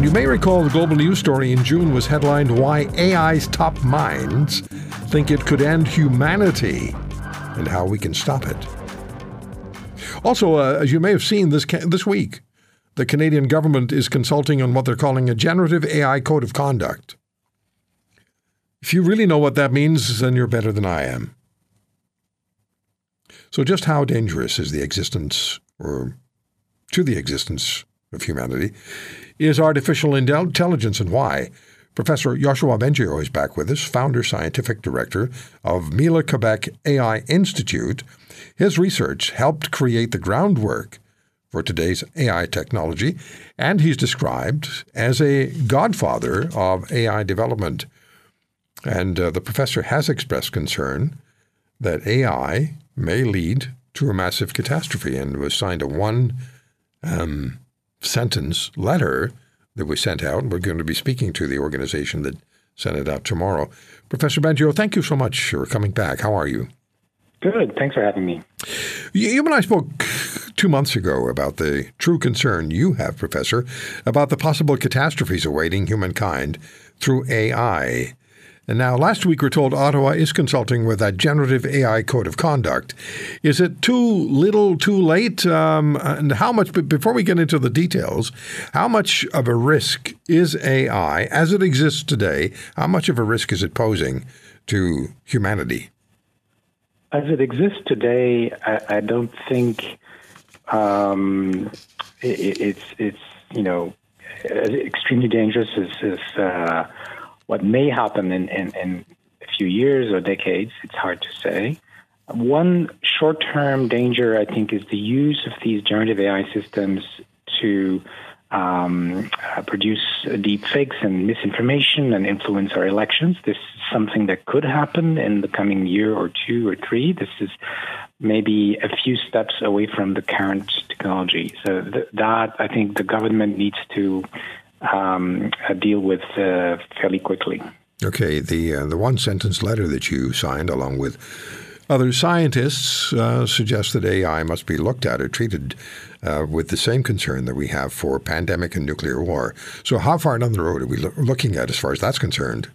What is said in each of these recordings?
You may recall the global news story in June was headlined Why AI's Top Minds Think It Could End Humanity and How We Can Stop It. Also, uh, as you may have seen this this week, the Canadian government is consulting on what they're calling a generative AI code of conduct. If you really know what that means, then you're better than I am. So, just how dangerous is the existence, or to the existence of humanity, is artificial intelligence and why? Professor Yoshua Bengio is back with us, founder scientific director of Mila Quebec AI Institute. His research helped create the groundwork for today's AI technology, and he's described as a godfather of AI development. And uh, the professor has expressed concern that AI may lead to a massive catastrophe and was signed a one um, sentence letter that was sent out. We're going to be speaking to the organization that sent it out tomorrow. Professor Bengio, thank you so much for coming back. How are you? Good. Thanks for having me. You and I spoke two months ago about the true concern you have, Professor, about the possible catastrophes awaiting humankind through AI. And now, last week, we're told Ottawa is consulting with a generative AI code of conduct. Is it too little, too late? Um, and how much, before we get into the details, how much of a risk is AI as it exists today? How much of a risk is it posing to humanity? As it exists today, I, I don't think um, it, it's, it's, you know, extremely dangerous as, as uh, what may happen in, in, in a few years or decades, it's hard to say. One short term danger, I think, is the use of these generative AI systems to um, uh, produce deep fakes and misinformation and influence our elections. This is something that could happen in the coming year or two or three. This is maybe a few steps away from the current technology. So th- that I think the government needs to um, uh, deal with uh, fairly quickly. Okay, the uh, the one sentence letter that you signed, along with other scientists, uh, suggests that AI must be looked at or treated uh, with the same concern that we have for pandemic and nuclear war. So, how far down the road are we lo- looking at as far as that's concerned?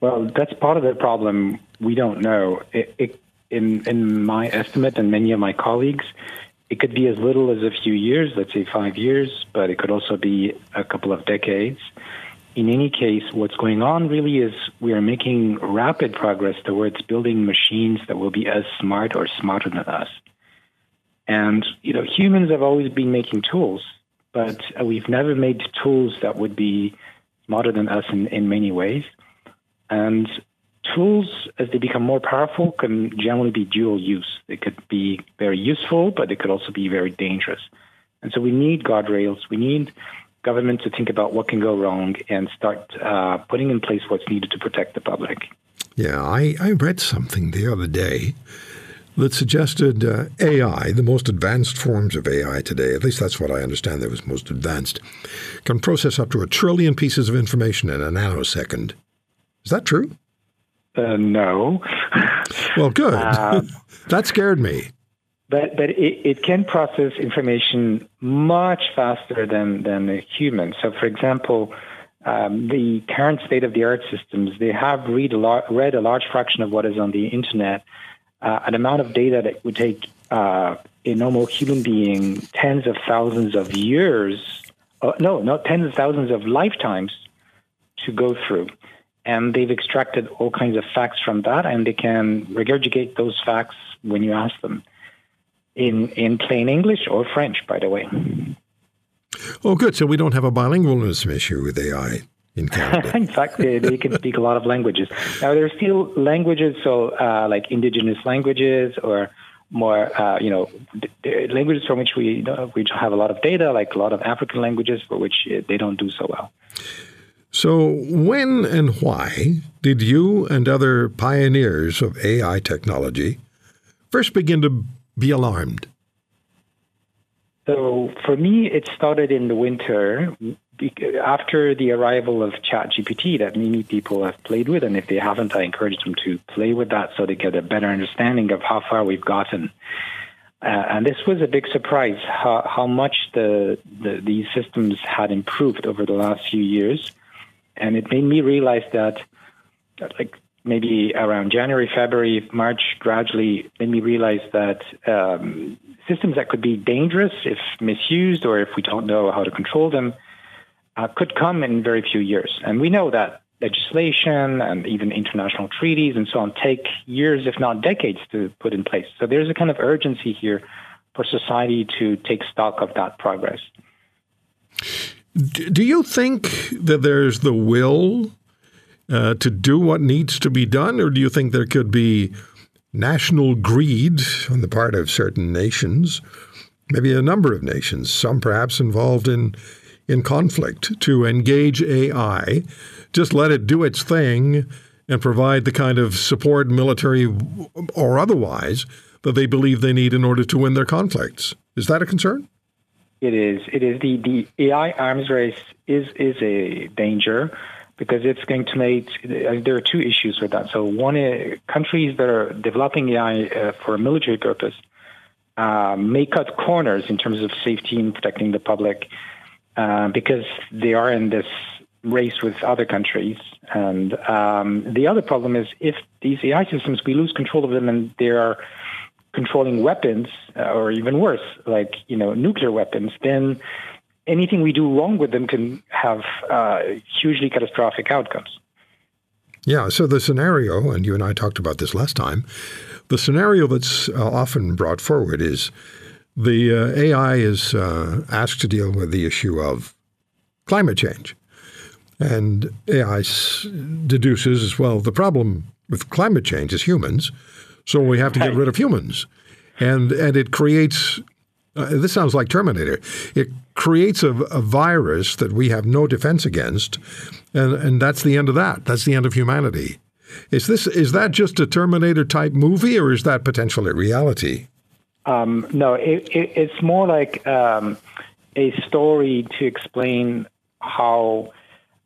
Well, that's part of the problem. We don't know. It, it, in in my estimate, and many of my colleagues, it could be as little as a few years, let's say five years, but it could also be a couple of decades. In any case, what's going on really is we are making rapid progress towards building machines that will be as smart or smarter than us. And, you know, humans have always been making tools, but we've never made tools that would be smarter than us in, in many ways. And tools, as they become more powerful, can generally be dual use. They could be very useful, but they could also be very dangerous. And so we need guardrails. We need government to think about what can go wrong and start uh, putting in place what's needed to protect the public. Yeah, I, I read something the other day that suggested uh, AI, the most advanced forms of AI today, at least that's what I understand that was most advanced, can process up to a trillion pieces of information in a nanosecond. Is that true? Uh, no. Well, good. Uh, that scared me. But but it, it can process information much faster than than a human. So, for example, um, the current state of the art systems they have read a lot, read a large fraction of what is on the internet. Uh, an amount of data that would take uh, a normal human being tens of thousands of years, uh, no, not tens of thousands of lifetimes to go through and they've extracted all kinds of facts from that, and they can regurgitate those facts when you ask them in in plain English or French, by the way. Oh, good. So we don't have a bilingualism issue with AI in Canada. in fact, they, they, can speak a lot of languages. Now, there are still languages, so uh, like indigenous languages or more, uh, you know, languages from which we we have a lot of data, like a lot of African languages for which uh, they don't do so well. So, when and why did you and other pioneers of AI technology first begin to be alarmed? So, for me, it started in the winter after the arrival of ChatGPT that many people have played with. And if they haven't, I encourage them to play with that so they get a better understanding of how far we've gotten. Uh, and this was a big surprise how, how much the, the, these systems had improved over the last few years and it made me realize that, like maybe around January, February, March, gradually made me realize that um, systems that could be dangerous if misused or if we don't know how to control them uh, could come in very few years. And we know that legislation and even international treaties and so on take years, if not decades, to put in place. So there's a kind of urgency here for society to take stock of that progress. Do you think that there's the will uh, to do what needs to be done, or do you think there could be national greed on the part of certain nations, maybe a number of nations, some perhaps involved in in conflict, to engage AI, just let it do its thing, and provide the kind of support, military or otherwise, that they believe they need in order to win their conflicts? Is that a concern? It is. It is the the AI arms race is is a danger because it's going to make. There are two issues with that. So one, is countries that are developing AI uh, for a military purpose uh, may cut corners in terms of safety and protecting the public uh, because they are in this race with other countries. And um, the other problem is if these AI systems, we lose control of them and they are controlling weapons, uh, or even worse, like you know nuclear weapons, then anything we do wrong with them can have uh, hugely catastrophic outcomes. Yeah. So the scenario, and you and I talked about this last time, the scenario that's uh, often brought forward is the uh, AI is uh, asked to deal with the issue of climate change. And AI deduces well the problem with climate change is humans. So we have to get rid of humans. And, and it creates, uh, this sounds like Terminator, it creates a, a, virus that we have no defense against. And, and that's the end of that. That's the end of humanity. Is, this, is that just a Terminator type movie or is that potentially reality? Um, no, it, it, it's more like um, a story to explain how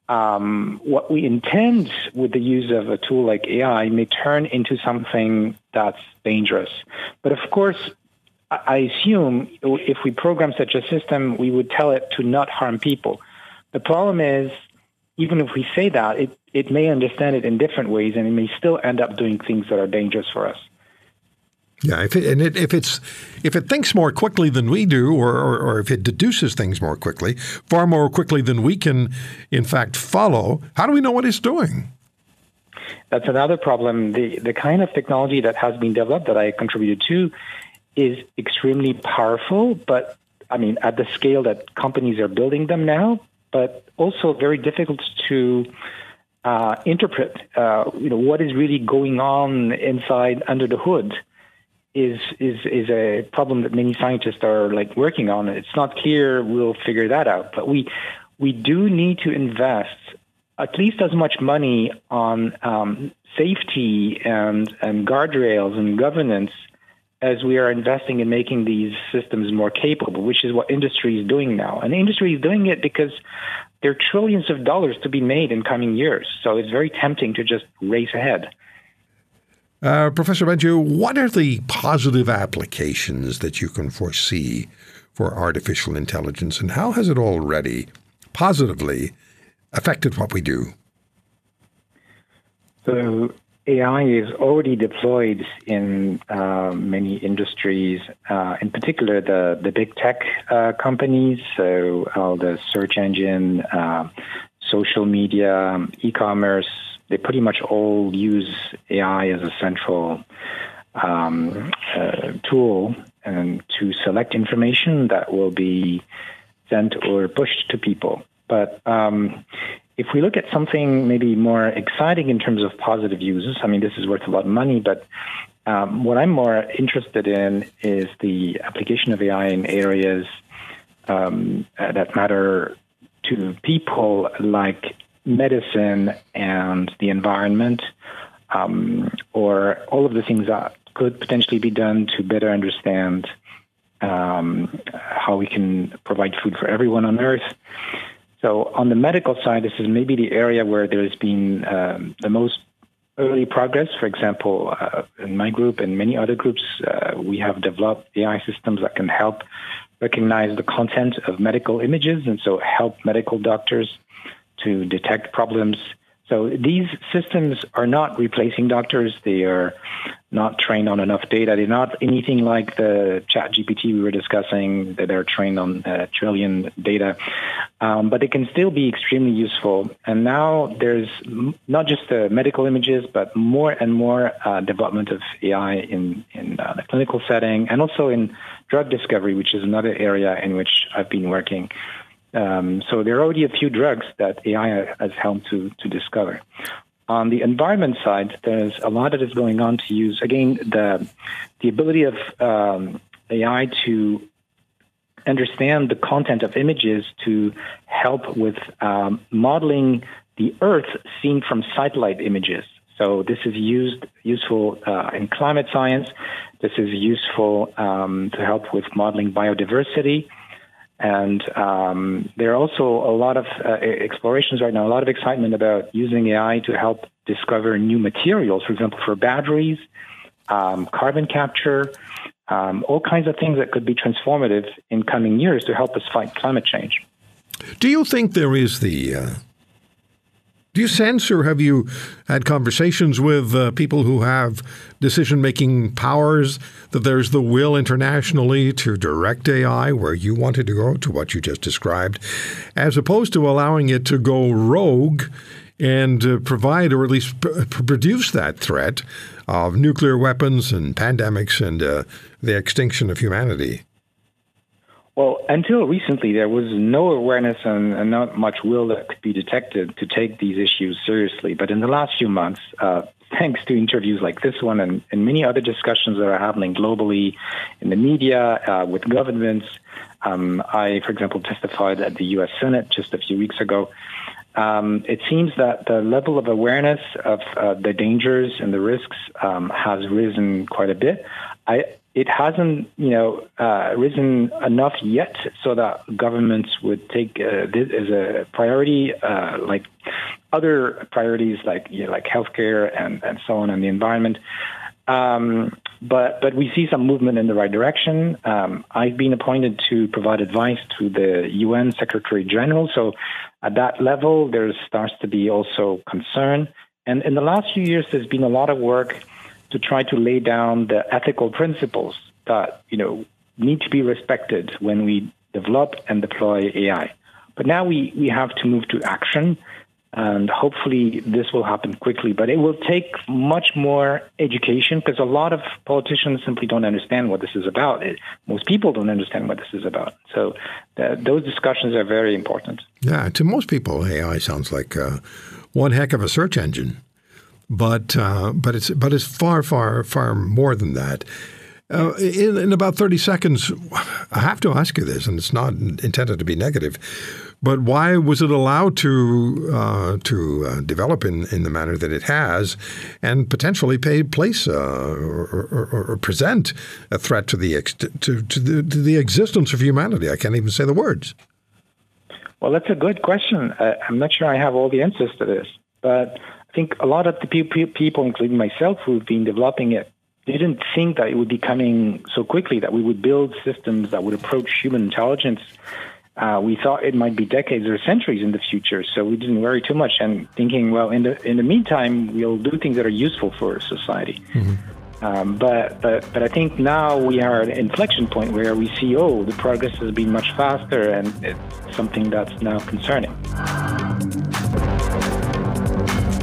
um, what we intend with the use of a tool like AI may turn into something that's dangerous. But of course, I assume if we program such a system, we would tell it to not harm people. The problem is, even if we say that, it, it may understand it in different ways and it may still end up doing things that are dangerous for us. Yeah, if it, and it, if it's if it thinks more quickly than we do, or, or, or if it deduces things more quickly, far more quickly than we can, in fact, follow, how do we know what it's doing? That's another problem. The the kind of technology that has been developed that I contributed to is extremely powerful, but I mean at the scale that companies are building them now, but also very difficult to uh, interpret. Uh, you know what is really going on inside under the hood is is is a problem that many scientists are like working on. It's not clear we'll figure that out, but we we do need to invest at least as much money on um, safety and and guardrails and governance as we are investing in making these systems more capable, which is what industry is doing now. And industry is doing it because there are trillions of dollars to be made in coming years. So it's very tempting to just race ahead. Uh, Professor Bengio, what are the positive applications that you can foresee for artificial intelligence, and how has it already positively affected what we do? So, AI is already deployed in uh, many industries, uh, in particular the, the big tech uh, companies, so all the search engine, uh, social media, e commerce, they pretty much all use AI as a central um, uh, tool to select information that will be sent or pushed to people. But um, if we look at something maybe more exciting in terms of positive uses, I mean, this is worth a lot of money, but um, what I'm more interested in is the application of AI in areas um, that matter to people like medicine and the environment, um, or all of the things that could potentially be done to better understand um, how we can provide food for everyone on Earth. So, on the medical side, this is maybe the area where there's been um, the most early progress. For example, uh, in my group and many other groups, uh, we have developed AI systems that can help recognize the content of medical images and so help medical doctors to detect problems so these systems are not replacing doctors. They are not trained on enough data. They're not anything like the chat GPT we were discussing that are trained on a trillion data. Um, but they can still be extremely useful. And now there's not just the medical images, but more and more uh, development of AI in, in uh, the clinical setting and also in drug discovery, which is another area in which I've been working. Um, so there are already a few drugs that AI has helped to, to discover. On the environment side, there's a lot that is going on to use, again, the, the ability of um, AI to understand the content of images to help with um, modeling the Earth seen from satellite images. So this is used useful uh, in climate science. This is useful um, to help with modeling biodiversity. And um, there are also a lot of uh, explorations right now, a lot of excitement about using AI to help discover new materials, for example, for batteries, um, carbon capture, um, all kinds of things that could be transformative in coming years to help us fight climate change. Do you think there is the uh, do you sense or have you had conversations with uh, people who have decision making powers that there's the will internationally to direct AI where you wanted to go to what you just described, as opposed to allowing it to go rogue and uh, provide or at least produce that threat of nuclear weapons and pandemics and uh, the extinction of humanity? Well, until recently, there was no awareness and, and, not much will that could be detected to take these issues seriously. But in the last few months, uh, thanks to interviews like this one and, and, many other discussions that are happening globally in the media, uh, with governments, um, I, for example, testified at the U.S. Senate just a few weeks ago. Um, it seems that the level of awareness of uh, the dangers and the risks um, has risen quite a bit. I, it hasn't, you know, uh, risen enough yet so that governments would take uh, this as a priority, uh, like other priorities like you know, like healthcare and, and so on, and the environment. Um, but but we see some movement in the right direction. Um, I've been appointed to provide advice to the UN Secretary General, so at that level there starts to be also concern. And in the last few years, there's been a lot of work to try to lay down the ethical principles that you know need to be respected when we develop and deploy AI. But now we, we have to move to action, and hopefully this will happen quickly. But it will take much more education because a lot of politicians simply don't understand what this is about. It, most people don't understand what this is about. So the, those discussions are very important. Yeah, to most people, AI sounds like uh, one heck of a search engine but uh, but it's but it's far far far more than that. Uh, in, in about 30 seconds, I have to ask you this, and it's not intended to be negative, but why was it allowed to uh, to uh, develop in, in the manner that it has, and potentially pay place uh, or, or, or, present a threat to the, ex- to, to, the to the existence of humanity? I can't even say the words. Well, that's a good question. I'm not sure I have all the answers to this, but think a lot of the people, including myself, who've been developing it, didn't think that it would be coming so quickly, that we would build systems that would approach human intelligence. Uh, we thought it might be decades or centuries in the future, so we didn't worry too much. And thinking, well, in the in the meantime, we'll do things that are useful for society. Mm-hmm. Um, but but but I think now we are at an inflection point where we see, oh, the progress has been much faster, and it's something that's now concerning.